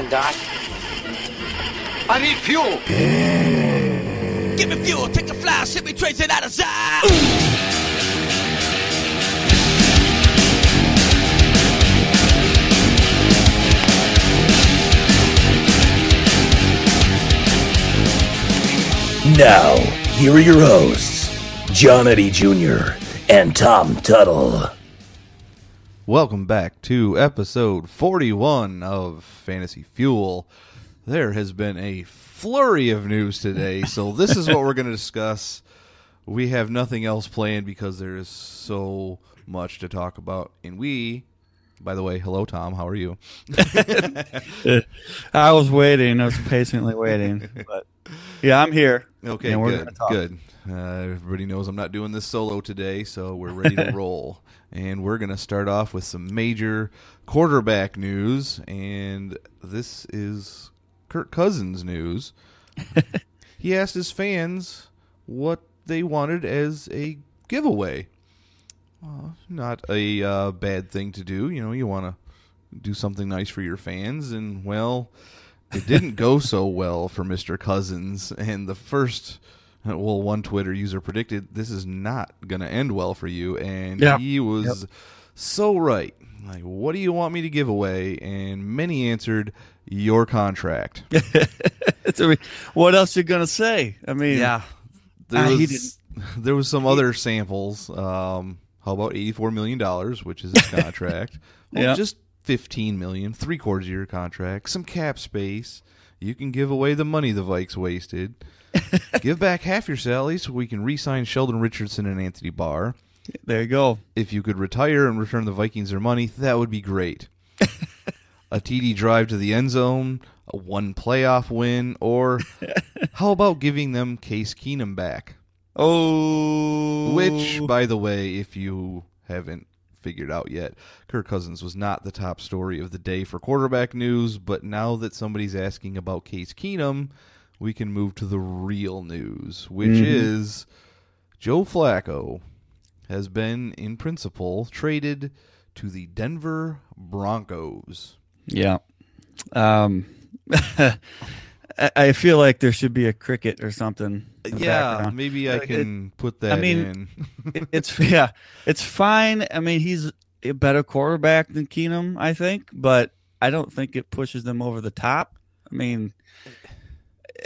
doing, Doc? I need fuel. Give me fuel, take a fly, send me trace it out of sight. Now, here are your hosts, John Eddie Jr. and Tom Tuttle. Welcome back to episode 41 of Fantasy Fuel. There has been a flurry of news today, so this is what we're going to discuss. We have nothing else planned because there is so much to talk about. And we, by the way, hello, Tom. How are you? I was waiting. I was patiently waiting. But yeah, I'm here. Okay, good. Good. Uh, everybody knows I'm not doing this solo today, so we're ready to roll. And we're going to start off with some major quarterback news. And this is Kirk Cousins news. he asked his fans what they wanted as a giveaway. Uh, not a uh, bad thing to do. You know, you want to do something nice for your fans. And, well, it didn't go so well for Mr. Cousins. And the first, well, one Twitter user predicted this is not going to end well for you. And Yeah. he was so right. Like, what do you want me to give away? And many answered, your contract. What else you gonna say? I mean, Yeah. There Ah, was, there was some other samples. Um, how about eighty-four million dollars, which is his contract? well, Yeah. just fifteen million, three quarters of your contract, some cap space. You can give away the money the Vikes wasted. give back half your salary so we can re-sign Sheldon Richardson and Anthony Barr. there you go. If you could retire and return the Vikings their money, that would be great. a TD drive to the end zone, a one playoff win, or how about giving them Case Keenum back? Oh, Which, by the way, if you haven't figured out yet, Kirk Cousins was not the top story of the day for quarterback news. But now that somebody's asking about Case Keenum, we can move to the real news, which is Joe Flacco has been, in principle, traded to the Denver Broncos. yeah. Um, I- I feel like there should be a cricket or something. Yeah, background. maybe I Uh, it- can put that I mean, in. It- it's yeah, it's fine. I mean, he's a better quarterback than Keenum, I think, but I don't think it pushes them over the top. I mean,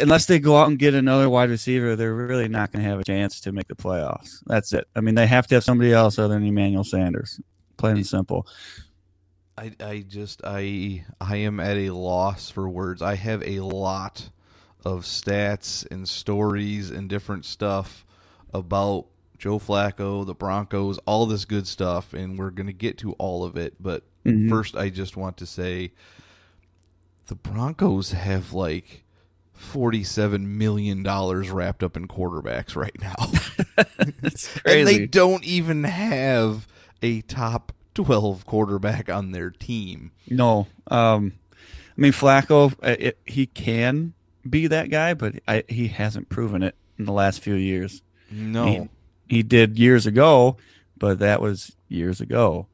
unless they go out and get another wide receiver, they're really not going to have a chance to make the playoffs. That's it. I mean, they have to have somebody else other than Emmanuel Sanders. Plain and simple. I, I just I I am at a loss for words. I have a lot of stats and stories and different stuff about Joe Flacco, the Broncos, all this good stuff, and we're gonna get to all of it. But Mhm. first, I just want to say the Broncos have like forty-seven million dollars wrapped up in quarterbacks right now. It's and they don't even have a top 12 quarterback on their team. No, um, I mean Flacco, uh, it, he can be that guy, but I, he hasn't proven it in the last few years. No. He, he did years ago, but that was years ago.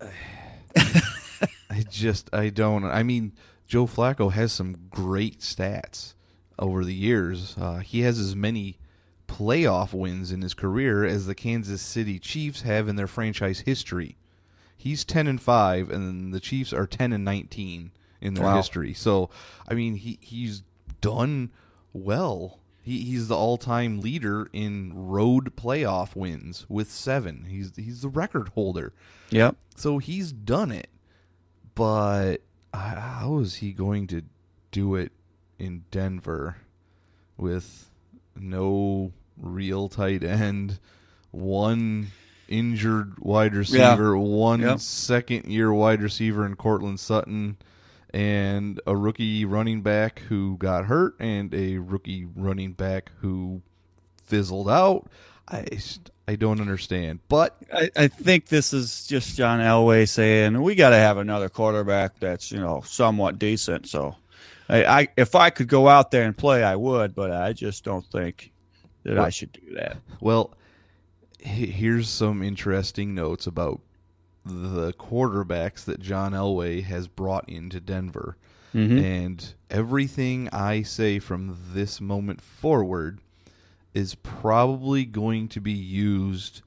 I just I don't I mean Joe Flacco has some great stats over the years. Uh, he has as many playoff wins in his career as the Kansas City Chiefs have in their franchise history. He's 10 and 5 and the Chiefs are 10 and 19 in their Wow. history. So, I mean, he he's done well. He, he's the all-time leader in road playoff wins with 7. He's he's the record holder. Yep. So he's done it, but how is he going to do it in Denver with no real tight end, one injured wide receiver, one Yep. second year wide receiver in Courtland Sutton, and a rookie running back who got hurt, and a rookie running back who fizzled out? I, I don't understand. But I, I think this is just John Elway saying we got to have another quarterback that's you know somewhat decent. So, I, I if I could go out there and play, I would, but I just don't think that I should do that. Well, here's some interesting notes about the quarterbacks that John Elway has brought into Denver. Mhm. And everything I say from this moment forward is probably going to be used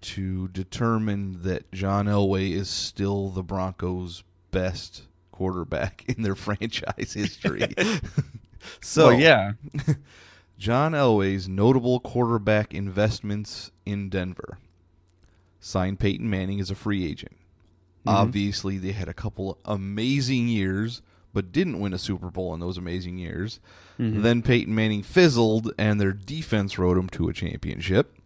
to determine that John Elway is still the Broncos' best quarterback in their franchise history. so, well, yeah. John Elway's notable quarterback investments in Denver. Signed Peyton Manning as a free agent. Obviously, they had a couple amazing years, but didn't win a Super Bowl in those amazing years. Then Peyton Manning fizzled, and their defense rode him to a championship.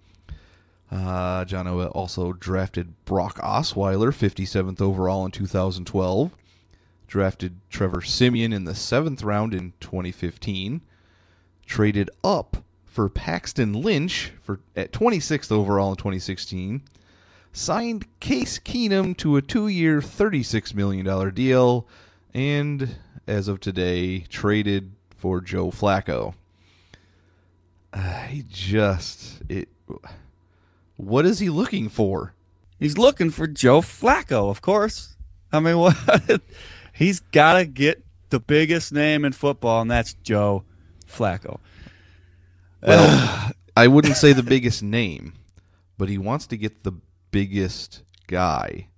Uh, John Elway also drafted Brock Osweiler, 57th overall in 2012. Drafted Trevor Siemian in the seventh round in 2015 traded up for Paxton Lynch for at 26th overall in 2016. Signed Case Keenum to a two-year, $36 million deal, and as of today, traded for Joe Flacco. I just it. What is he looking for? He's looking for Joe Flacco, of course. I mean, what? He's got to get the biggest name in football, and that's Joe Flacco. Well, I wouldn't say the biggest name, but he wants to get the biggest guy.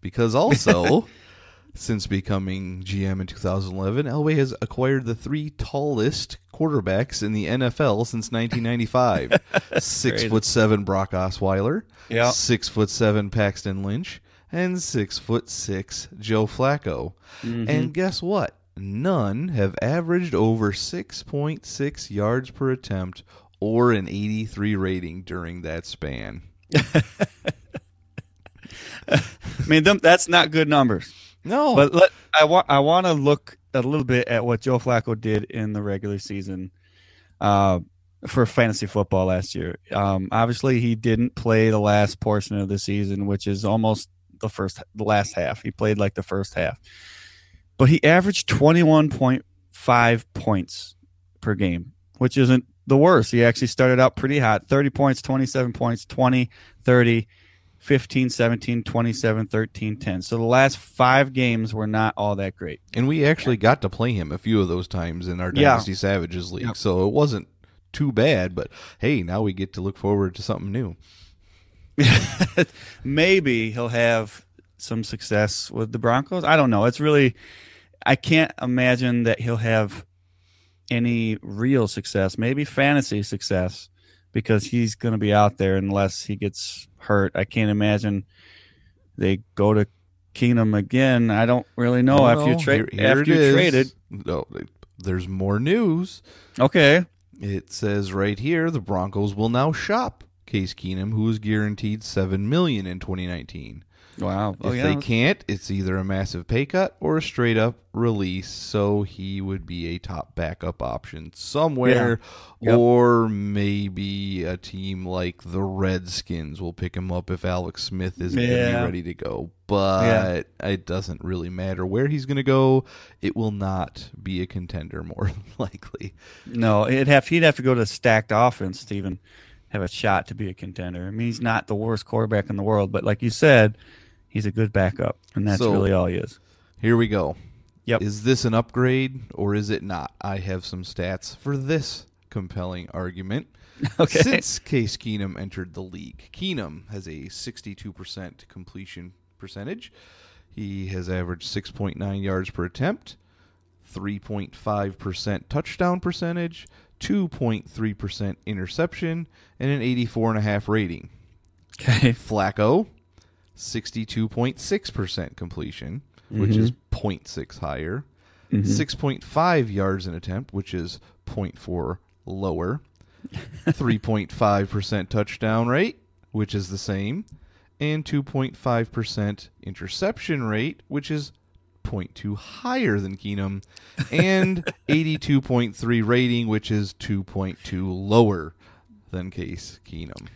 Because also, since becoming GM in 2011, Elway has acquired the three tallest quarterbacks in the NFL since 1995. six Great. foot seven Brock Osweiler, Yeah. six foot seven Paxton Lynch, and six foot six Joe Flacco. And guess what? None have averaged over 6.6 yards per attempt or an 83 rating during that span. I mean, them, that's not good numbers. No, But let, I want I want to look a little bit at what Joe Flacco did in the regular season uh, for fantasy football last year. Um, obviously, he didn't play the last portion of the season, which is almost the first, the last half. He played like the first half, but he averaged twenty one point five points per game, which isn't the worst. He actually started out pretty hot 30 points, 27 points, 20, 30, 15, 17, 27, 13, 10. So the last five games were not all that great. and we actually got to play him a few of those times in our Yeah. Dynasty Savages league, Yep. so it wasn't too bad. But hey, now we get to look forward to something new. Maybe he'll have some success with the Broncos. I don't know. It's really, I can't imagine that he'll have any real success. Maybe fantasy success because he's going to be out there unless he gets hurt. I can't imagine they go to Keenum again. I don't really know after you Well, trade here- here after you is. traded. No, there's more news. Okay. It says right here the Broncos will now shop Case Keenum, who is guaranteed seven million in 2019. Wow. Oh, if yeah. they can't, it's either a massive pay cut or a straight up release. So he would be a top backup option somewhere, Yeah. Yep. or maybe a team like the Redskins will pick him up if Alex Smith isn't Yeah. be ready to go. But it doesn't really matter where he's going to go. It will not be a contender, more likely. No, it'd have he'd have to go to a stacked offense even have a shot to be a contender. I mean, he's not the worst quarterback in the world, but like you said, he's a good backup, and that's So- really all he is. Here we go. Yep. Is this an upgrade or is it not? I have some stats for this compelling argument. Okay. Since Case Keenum entered the league, Keenum has a 62% completion percentage. He has averaged 6.9 yards per attempt, 3.5% touchdown percentage, 2.3% interception, and an 84.5 rating. Okay. Flacco, 62.6% completion, which mm-hmm. is 0.6 higher. Mm-hmm. 6.5 yards an attempt, which is 0.4 lower. 3.5% touchdown rate, which is the same. And 2.5% interception rate, which is 0.2 higher than Keenum. And 82.3 rating, which is 2.2 lower than Case Keenum.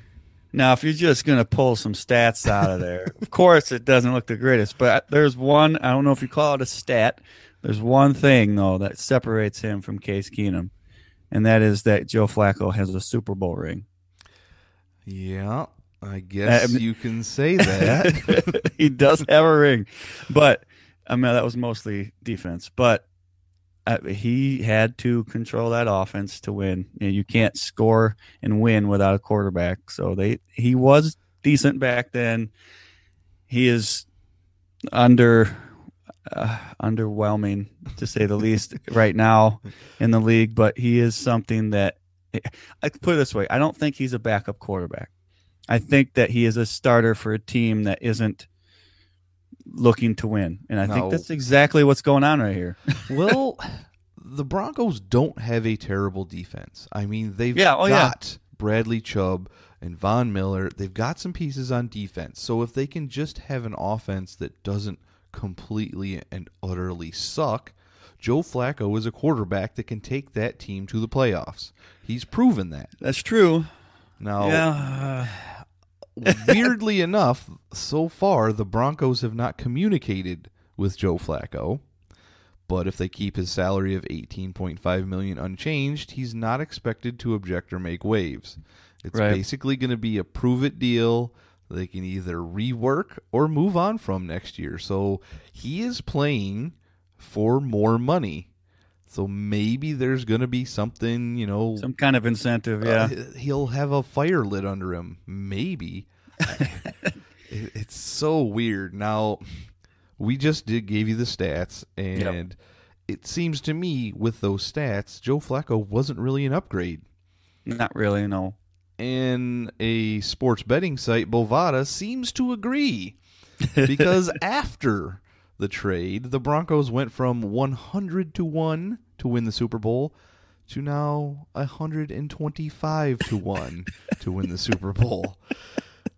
Now, if you're just going to pull some stats out of there, of course it doesn't look the greatest, but there's one, I don't know if you call it a stat. There's one thing, though, that separates him from Case Keenum, and that is that Joe Flacco has a Super Bowl ring. Yeah, I guess Uh, you can say that. he does have a ring, but I mean that was mostly defense. But uh, he had to control that offense to win. You, know, you can't score and win without a quarterback. So they he was decent back then. He is under uh, underwhelming to say the least right now in the league, but he is something that I put it this way: I don't think he's a backup quarterback. I think that he is a starter for a team that isn't looking to win, and I No. think that's exactly what's going on right here. well, the Broncos don't have a terrible defense. I mean, they've Yeah, oh, yeah. got Bradley Chubb and Von Miller. They've got some pieces on defense. So if they can just have an offense that doesn't completely and utterly suck, Joe Flacco is a quarterback that can take that team to the playoffs. He's proven that. That's true. Now, Yeah, uh, weirdly enough, so far the Broncos have not communicated with Joe Flacco. But if they keep his salary of 18.5 million unchanged, he's not expected to object or make waves. It's Right. basically going to be a prove it deal they can either rework or move on from next year. So he is playing for more money. So maybe there's going to be something, you know, some kind of incentive. Yeah, uh, he'll have a fire lit under him. Maybe. It- it's so weird. Now, we just did gave you the stats, and it seems to me with those stats, Joe Flacco wasn't really an upgrade. not really. No. And a sports betting site, Bovada, seems to agree because after the trade, the Broncos went from 100 to 1 to win the Super Bowl to now 125 to 1 to win the Super Bowl.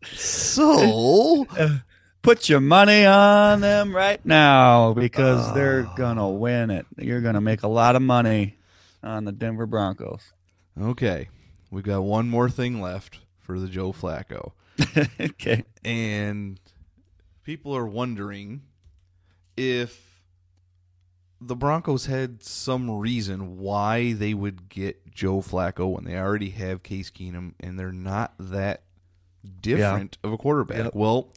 So, Put your money on them right now because ah. they're gonna win it. You're gonna make a lot of money on the Denver Broncos. okay, we got one more thing left for the Joe Flacco. okay. And people are wondering if the Broncos had some reason why they would get Joe Flacco when they already have Case Keenum and they're not that different of a quarterback. Yep. Well,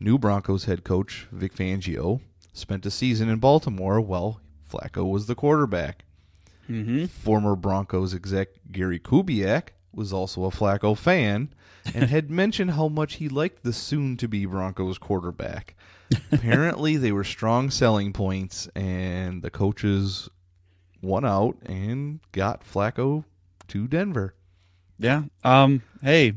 new Broncos head coach Vic Fangio spent a season in Baltimore while Flacco was the quarterback. Mm-hmm. Former Broncos exec Gary Kubiak was also a Flacco fan and had mentioned how much he liked the soon to be Broncos quarterback. Apparently, they were strong selling points, and the coaches won out and got Flacco to Denver. Yeah. Um. Hey,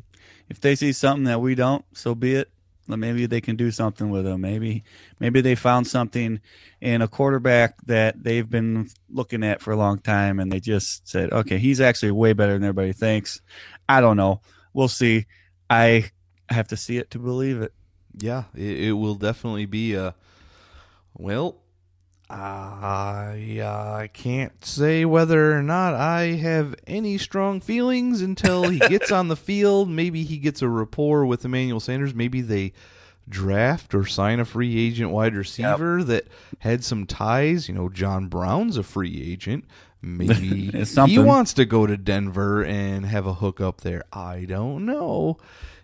if they see something that we don't, so be it. Maybe they can do something with him. Maybe, maybe they found something in a quarterback that they've been looking at for a long time, and they just said, "Okay, he's actually way better than everybody thinks." I don't know. We'll see. I have to see it to believe it. Yeah, it, it will definitely be a. Well, I I can't say whether or not I have any strong feelings until he gets on the field. Maybe he gets a rapport with Emmanuel Sanders. Maybe they draft or sign a free agent wide receiver that had some ties. You know, John Brown's a free agent. Maybe he wants to go to Denver and have a hookup there. I don't know.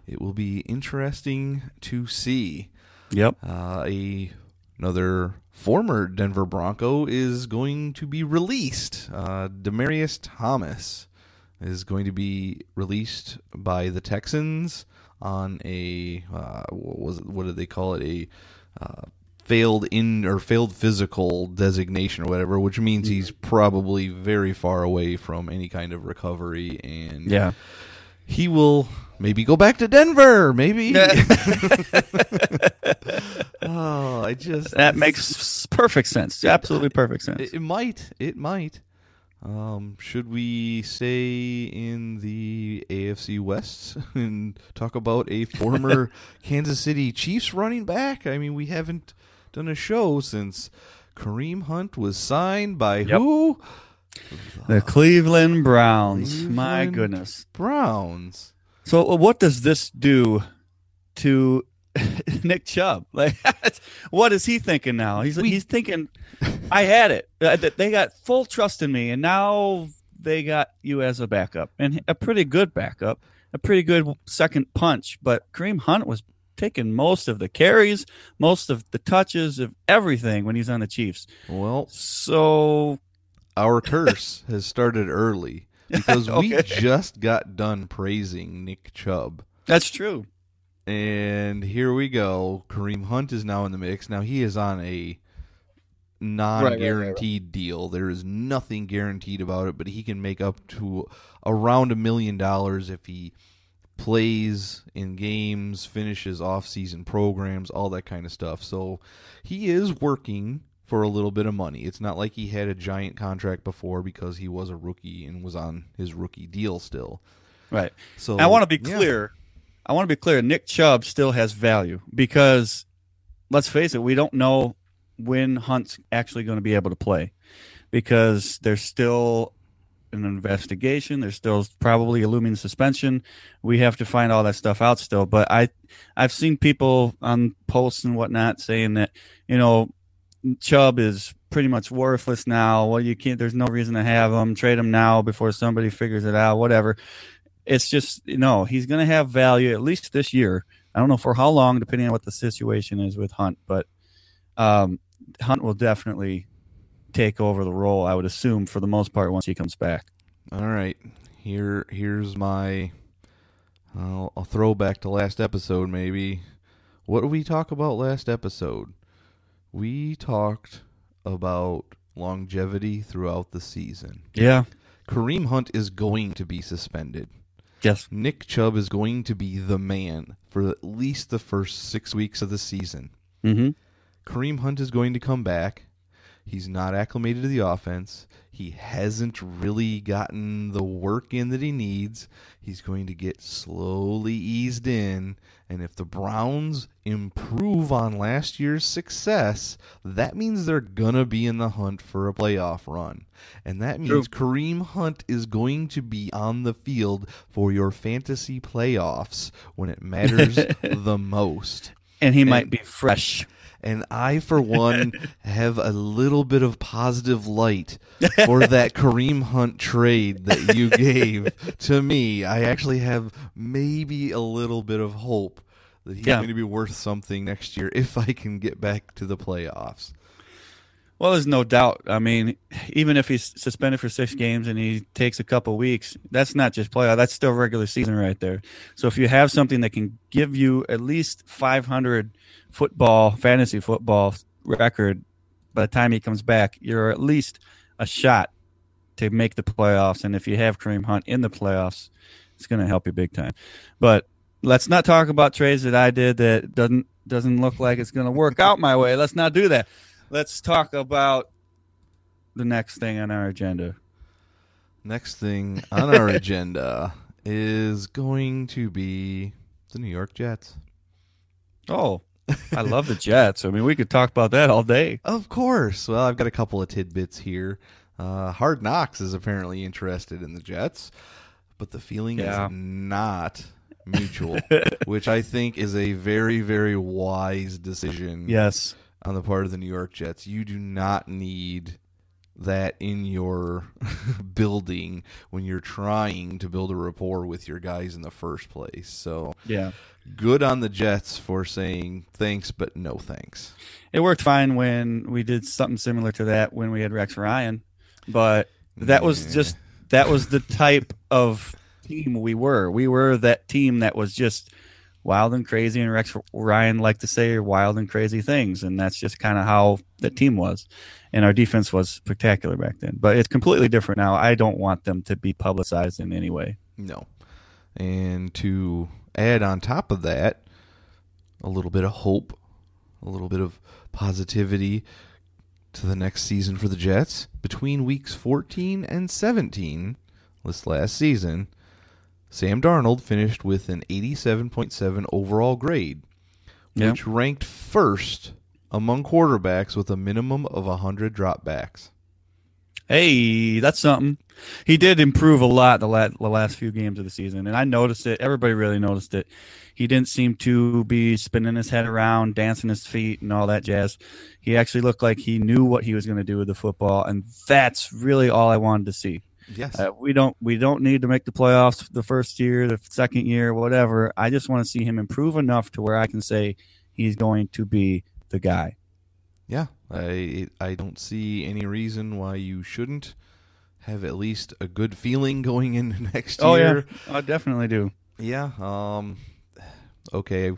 It will be interesting to see. Yep. Uh, a another former Denver Bronco is going to be released. Uh, Demaryius Thomas is going to be released by the Texans on a uh, what was it, what did they call it a uh, failed in or failed physical designation or whatever, which means he's probably very far away from any kind of recovery and Yeah. He will maybe go back to Denver. Maybe. oh, I just That makes perfect sense. Absolutely perfect sense. It, it might. It might. Um, should we stay in the AFC West and talk about a former Kansas City Chiefs running back? I mean, we haven't done a show since Kareem Hunt was signed by Yep. who? The Cleveland Browns. My goodness. Browns. So uh, what does this do to Nick Chubb? Like, what is he thinking now? He's We- he's thinking, I had it. Uh, They got full trust in me, and now they got you as a backup, and a pretty good backup, a pretty good second punch. But Kareem Hunt was taking most of the carries, most of the touches of everything when he's on the Chiefs. Well, So our curse has started early because we just got done praising Nick Chubb. That's true. And here we go. Kareem Hunt is now in the mix. Now he is on a non-guaranteed deal. There is nothing guaranteed about it, but he can make up to around a million dollars if he plays in games, finishes off-season programs, all that kind of stuff. So he is working for a little bit of money. It's not like he had a giant contract before because he was a rookie and was on his rookie deal still. Right. So I want to be yeah. clear. I want to be clear. Nick Chubb still has value because let's face it, we don't know when Hunt's actually going to be able to play because there's still an investigation. There's still probably a looming suspension. We have to find all that stuff out still. But I, I've seen people on posts and whatnot saying that you know Chubb is pretty much worthless now. Well, you can't. There's no reason to have him. Trade him now before somebody figures it out. Whatever. It's just you know he's going to have value at least this year. I don't know for how long, depending on what the situation is with Hunt, but um, Hunt will definitely take over the role. I would assume for the most part once he comes back. All right, here here's my. I'll, I'll throw back to last episode maybe. What did we talk about last episode? We talked about longevity throughout the season. Yeah. Kareem Hunt is going to be suspended. Yes. Nick Chubb is going to be the man for at least the first six weeks of the season. Mm-hmm. Kareem Hunt is going to come back. He's not acclimated to the offense. He hasn't really gotten the work in that he needs. He's going to get slowly eased in. And if the Browns improve on last year's success, that means they're going to be in the hunt for a playoff run. And that means Kareem Hunt is going to be on the field for your fantasy playoffs when it matters the most. And he might be fresh. And I, for one, have a little bit of positive light for that Kareem Hunt trade that you gave to me. I actually have maybe a little bit of hope that he's Yeah. going to be worth something next year if I can get back to the playoffs. Well, there's no doubt. I mean, even if he's suspended for six games and he takes a couple weeks, that's not just playoff. That's still regular season right there. So if you have something that can give you at least 500 football, fantasy football record by the time he comes back, you're at least a shot to make the playoffs. And if you have Kareem Hunt in the playoffs, it's going to help you big time. But let's not talk about trades that I did that doesn't doesn't look like it's going to work out my way. Let's not do that. Let's talk about the next thing on our agenda. Next thing on our agenda is going to be the New York Jets. Oh, I love the Jets. I mean, we could talk about that all day. Of course. Well, I've got a couple of tidbits here. Uh, Hard Knocks is apparently interested in the Jets, but the feeling Yeah. is not mutual, which I think is a very, very wise decision Yes. On the part of the New York Jets. You do not need that in your building when you're trying to build a rapport with your guys in the first place. So Yeah. good on the Jets for saying thanks, but no thanks. It worked fine when we did something similar to that when we had Rex Ryan, but that was just that was the type of team we were. We were that team that was just wild and crazy, and Rex Ryan liked to say wild and crazy things, and that's just kind of how the team was. And our defense was spectacular back then, but it's completely different now. I don't want them to be publicized in any way. No. And to add on top of that, a little bit of hope, a little bit of positivity to the next season for the Jets. Between weeks 14 and 17, this last season, Sam Darnold finished with an 87.7 overall grade, which ranked first among quarterbacks with a minimum of 100 dropbacks. Hey, that's something. He did improve a lot the last, the last few games of the season, and I noticed it. Everybody really noticed it. He didn't seem to be spinning his head around, dancing his feet, and all that jazz. He actually looked like he knew what he was going to do with the football, and that's really all I wanted to see. Yes. Uh, we don't we don't need to make the playoffs the first year, the second year, whatever. I just want to see him improve enough to where I can say he's going to be the guy. Yeah, I I don't see any reason why you shouldn't. have at least a good feeling going into next Oh year. yeah, I definitely do. Yeah. Um. Okay.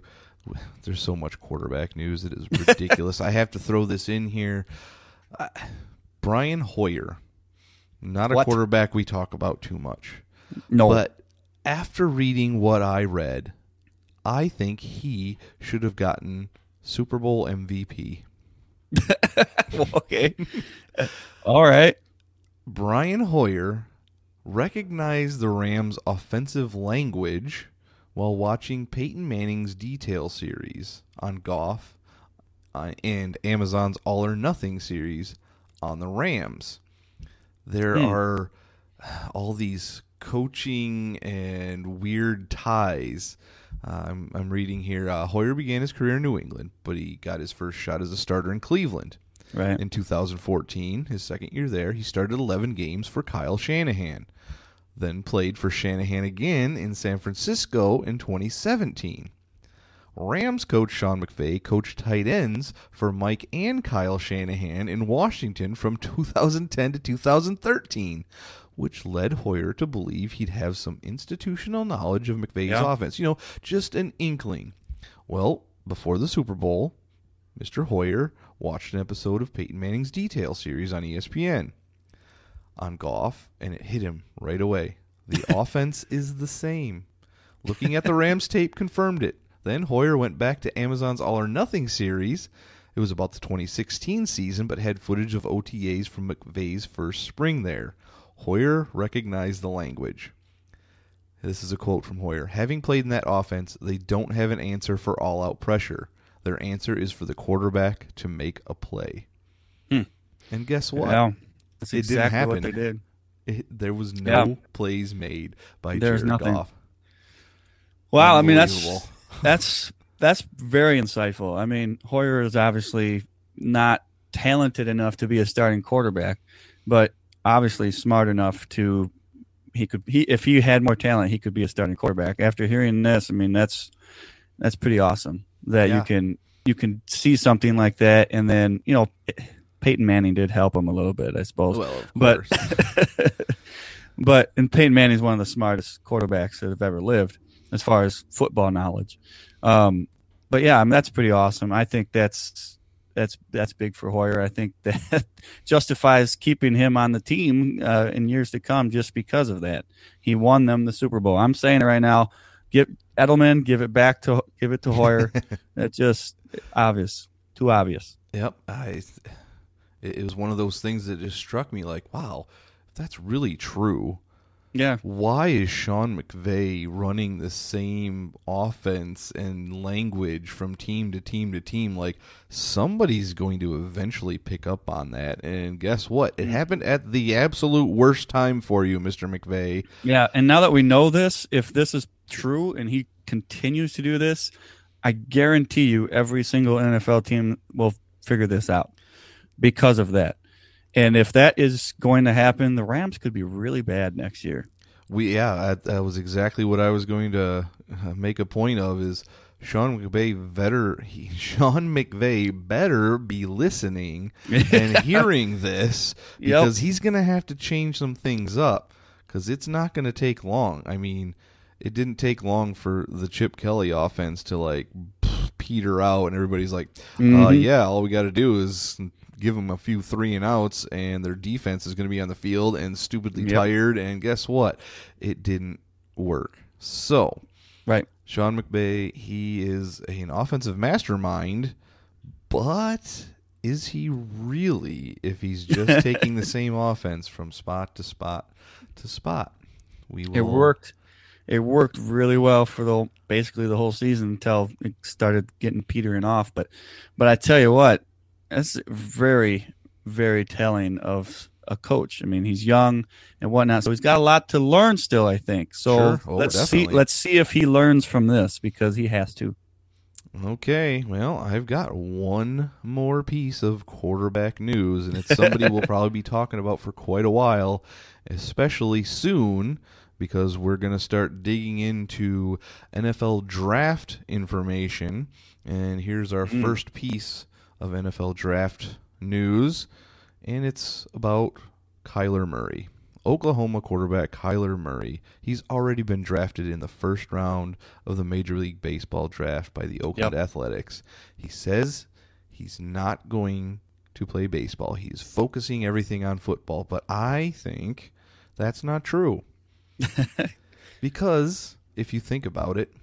There's so much quarterback news. It is ridiculous. I have to throw this in here. Uh, Brian Hoyer, not a What? quarterback we talk about too much, No, but after reading what I read, I think he should have gotten Super Bowl MVP. okay, all right. Brian Hoyer recognized the Rams' offensive language while watching Peyton Manning's detail series on golf uh, and Amazon's All or Nothing series on the Rams. There Hmm. are all these coaching and weird ties. Uh, I'm, I'm reading here. Uh, Hoyer began his career in New England, but he got his first shot as a starter in Cleveland. Right. In 2014, his second year there, he started 11 games for Kyle Shanahan, then played for Shanahan again in San Francisco in 2017. Rams coach Sean McVay coached tight ends for Mike and Kyle Shanahan in Washington from 2010 to 2013, which led Hoyer to believe he'd have some institutional knowledge of McVay's Yeah. offense. You know, just an inkling. Well, before the Super Bowl, Mr. Hoyer watched an episode of Peyton Manning's Detail series on ESPN on golf, and it hit him right away. The offense is the same. Looking at the Rams tape confirmed it. Then Hoyer went back to Amazon's All or Nothing series. It was about the 2016 season, but had footage of OTAs from McVay's first spring there. Hoyer recognized the language. This is a quote from Hoyer. Having played in that offense, they don't have an answer for all out pressure. Their answer is for the quarterback to make a play. Hmm. And guess what? Yeah, that's It didn't exactly what happen. they did. It, there was no Yeah. plays made by There's Jared nothing. Goff. Wow, I mean that's Unbelievable. That's that's very insightful. I mean, Hoyer is obviously not talented enough to be a starting quarterback, but obviously smart enough to he could he if he had more talent, he could be a starting quarterback. After hearing this, I mean that's that's pretty awesome that Yeah. you can you can see something like that and then, you know, Peyton Manning did help him a little bit, I suppose. Well, of but but and Peyton Manning's one of the smartest quarterbacks that have ever lived as far as football knowledge. Um, but yeah, I mean that's pretty awesome. I think that's that's that's big for Hoyer. I think that justifies keeping him on the team uh, in years to come just because of that. He won them the Super Bowl. I'm saying it right now. Give Edelman, give it back to give it to Hoyer. That's just obvious, too obvious. Yep, I. It, was one of those things that just struck me like, wow, if that's really true. Yeah, Why is Sean McVay running the same offense and language from team to team to team? Like somebody's going to eventually pick up on that. And guess what? It happened at the absolute worst time for you, Mr. McVay. Yeah, and now that we know this, if this is true and he continues to do this, I guarantee you every single NFL team will figure this out because of that. And if that is going to happen, the Rams could be really bad next year. We yeah, that, that was exactly what I was going to uh, make a point of. Is Sean McVay better? He, Sean McVay better be listening and hearing this Yep. because he's going to have to change some things up because it's not going to take long. I mean, it didn't take long for the Chip Kelly offense to like peter out, and everybody's like, uh, Mhm. "Yeah, all we got to do is." Give them a few three and outs, and their defense is going to be on the field and stupidly Yep. tired. And guess what? It didn't work. So, Right. Sean McVay, he is an offensive mastermind, but is he really if he's just taking the same offense from spot to spot to spot? We will It worked. It worked really well for the basically the whole season until it started getting petering off. But but I tell you what, that's very very telling of a coach. I mean, he's young and whatnot, so he's got a lot to learn still. I think. So Sure. Oh, let's definitely. see. Let's see if he learns from this because he has to. Okay, well, I've got one more piece of quarterback news, and it's somebody we'll probably be talking about for quite a while, especially soon, because we're going to start digging into NFL draft information. And here's our mm. first piece of NFL draft news, and it's about Kyler Murray. Oklahoma quarterback Kyler Murray. He's already been drafted in the first round of the Major League Baseball draft by the Oakland Yep. Athletics. He says he's not going to play baseball. He's focusing everything on football, but I think that's not true. because if you think about it,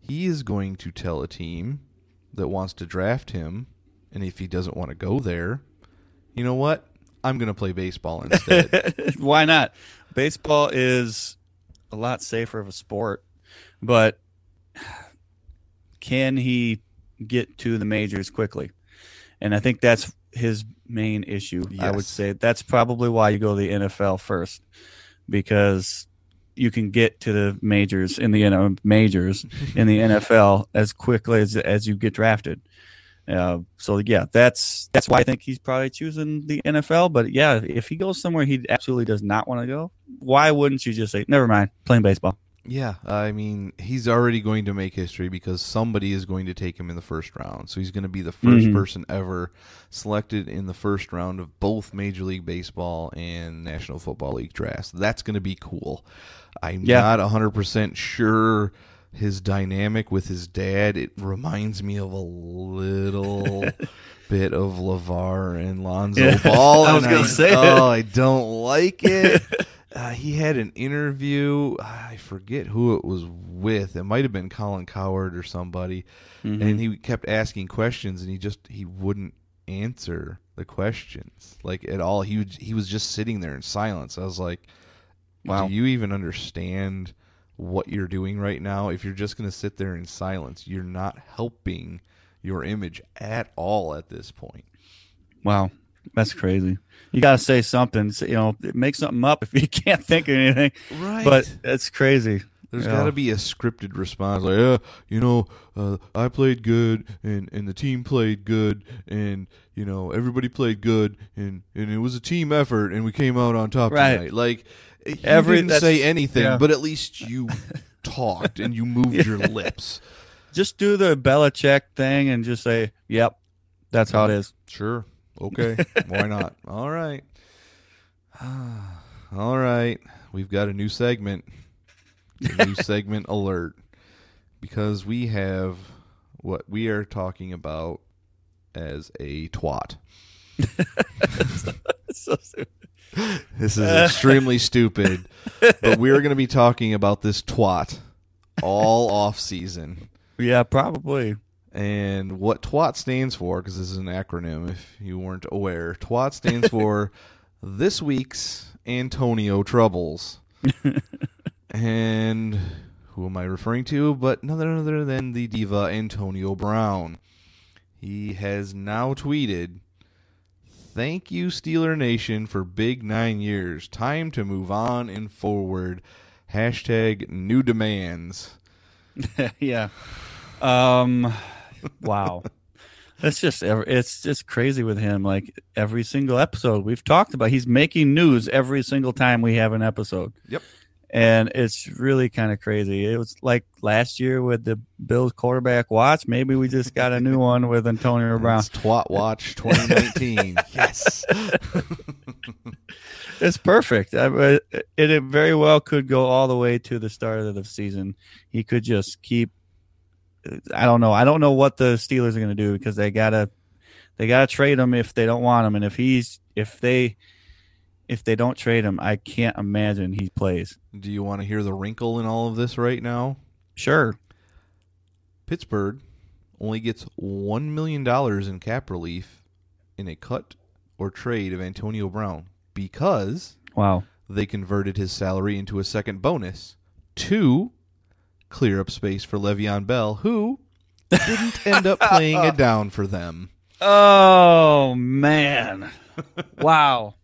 he is going to tell a team that wants to draft him, and if he doesn't want to go there, you know what? I'm going to play baseball instead. Why not? Baseball is a lot safer of a sport, but can he get to the majors quickly? And I think that's his main issue. I would say that's probably why you go to the NFL first, because you can get to the majors in the N- majors in the NFL as quickly as as you get drafted. Uh, so yeah, that's that's why I think he's probably choosing the NFL. But yeah, if he goes somewhere he absolutely does not want to go, why wouldn't you just say, "Never mind, playing baseball"? yeah, I mean, he's already going to make history because somebody is going to take him in the first round. So he's going to be the 1st Mhm. person ever selected in the first round of both Major League Baseball and National Football League drafts. That's going to be cool. I'm Yeah. not 100% sure his dynamic with his dad. It reminds me of a little bit of Lavar and Lonzo Yeah, Ball. I was gonna say it. Oh, I don't like it. Uh, he had an interview. I forget who it was with. It might have been Colin Cowherd or somebody, Mm-hmm. and he kept asking questions, and he just he wouldn't answer the questions like at all. He would, he was just sitting there in silence. I was like, Wow. "Do you even understand what you're doing right now? If you're just going to sit there in silence, you're not helping your image at all at this point." Wow, that's crazy. You got to say something. Say, You know, make something up if you can't think of anything. Right. But that's crazy. There's Yeah. got to be a scripted response, like, "Yeah, you know, uh, I played good, and, and the team played good, and you know, everybody played good, and, and it was a team effort, and we came out on top Right. tonight." Like, you Every- didn't say anything, yeah. but at least you talked and you moved your lips. Just do the Belichick thing and just say, "Yep, that's how it is." Sure. Okay. Why not? All right. All right. We've got a new segment. A new segment alert. Because we have what we are talking about as a twat. So stupid. This is extremely stupid. But we're going to be talking about this twat all off season. yeah, probably. And what TWAT stands for, because this is an acronym if you weren't aware, TWAT stands for This Week's Antonio Troubles. and who am I referring to? But none other than the diva Antonio Brown. He has now tweeted Thank you, Steeler Nation, for big nine years. Time to move on and forward. Hashtag new demands. yeah. Um. Wow. That's just it's just crazy with him. Like every single episode we've talked about, he's making news every single time we have an episode. Yep. And it's really kind of crazy. It was like last year with the Bills quarterback watch. Maybe we just got a new one with Antonio Brown. It's Twat Watch 2019. yes. It's perfect. I, I- it, it very well could go all the way to the start of the season. He could just keep. I don't know. I don't know what the Steelers are going to do because they gotta they gotta trade him if they don't want him, and if he's if they if they don't trade him, I can't imagine he plays. Do you want to hear the wrinkle in all of this right now? Sure. Pittsburgh only gets $1 million in cap relief in a cut or trade of Antonio Brown because Wow. they converted his salary into a second bonus to clear up space for Le'Veon Bell, who didn't end up playing it down for them. Oh man! wow.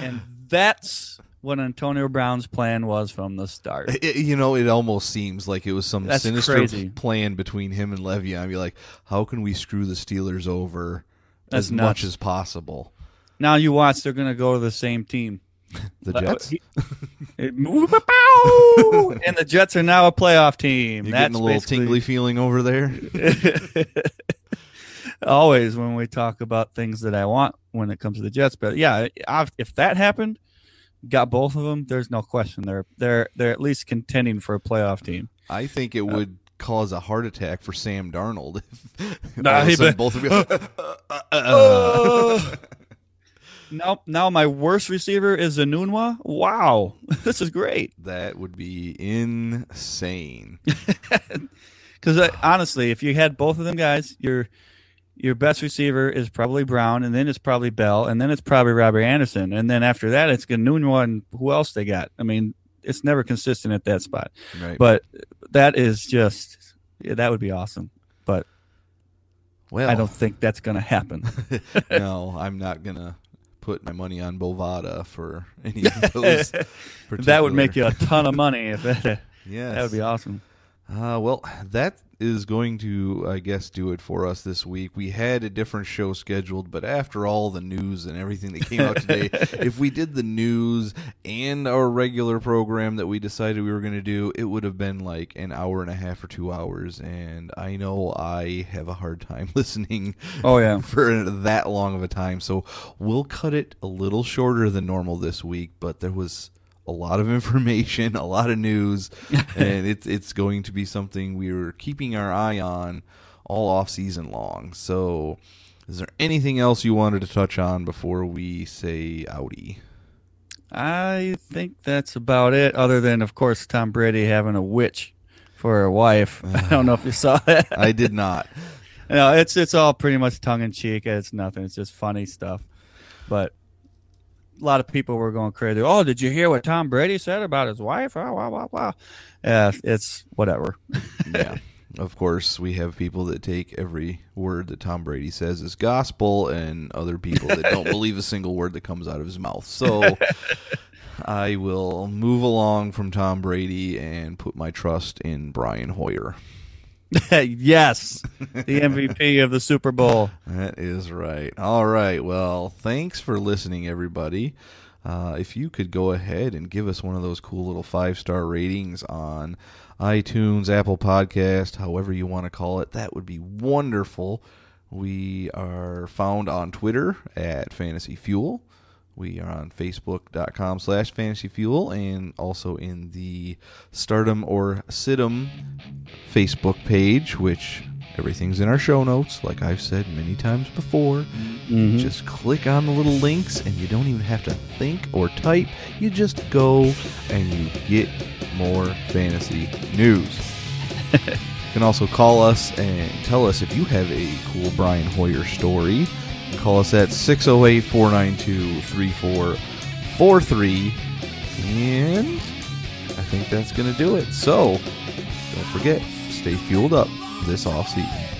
And that's what Antonio Brown's plan was from the start. It- you know, it almost seems like it was some That's sinister crazy. plan between him and Le'Veon. Be like, how can we screw the Steelers over That's as much as possible? Now you watch, they're going to go to the same team. The Uh, Jets. he- it- Pow! and the Jets are now a playoff team. You That's getting a little basically- tingly feeling over there? Always when we talk about things that I want when it comes to the Jets, but yeah, I've, if that happened, got both of them, there's no question they're they're they're at least contending for a playoff team. I think it would cause a heart attack for Sam Darnold. if Nah, all of a he sudden be- both of you. uh, uh, uh. Now, now my worst receiver is Enunwa. Wow, this is great. that would be insane. Because uh, honestly, if you had both of them guys, your your best receiver is probably Brown, and then it's probably Bell, and then it's probably Robert Anderson, and then after that, it's Enunwa and who else they got. I mean, it's never consistent at that spot. Right. But that is just yeah, that would be awesome. But well, I don't think that's going to happen. no, I'm not gonna put my money on Bovada for any of those. that would make you a ton of money if that, Yes. that would be awesome. Uh, well, that is going to, I guess, do it for us this week. We had a different show scheduled, but after all the news and everything that came out today, if we did the news and our regular program that we decided we were going to do, it would have been like an hour and a half or two hours. And I know I have a hard time listening Oh yeah. for that long of a time. So we'll cut it a little shorter than normal this week, but there was a lot of information, a lot of news, and it's it's going to be something we were keeping our eye on all off season long. So is there anything else you wanted to touch on before we say outie? I think that's about it. Other than, of course, Tom Brady having a witch for a wife. I don't know if you saw that. I did not. no, it's it's all pretty much tongue in cheek. It's nothing. It's just funny stuff. But a lot of people were going crazy. Oh, did you hear what Tom Brady said about his wife? Oh, wow, wow, wow. Yeah, it's whatever. yeah. Of course, we have people that take every word that Tom Brady says as gospel, and other people that don't believe a single word that comes out of his mouth. So I will move along from Tom Brady and put my trust in Brian Hoyer. yes, the MVP of the Super Bowl. That is right. All right. Well, thanks for listening, everybody. Uh, if you could go ahead and give us one of those cool little five star ratings on iTunes, Apple Podcast, however you want to call it, that would be wonderful. We are found on Twitter at Fantasy Fuel. We are on Facebook.com slash Fantasy Fuel and also in the Stardom or Sidum Facebook page, which everything's in our show notes, like I've said many times before. Mm-hmm. Just click on the little links and you don't even have to think or type. You just go and you get more fantasy news. you can also call us and tell us if you have a cool Brian Hoyer story. Call us at 608 492 3443. And I think that's going to do it. So don't forget, stay fueled up this off season.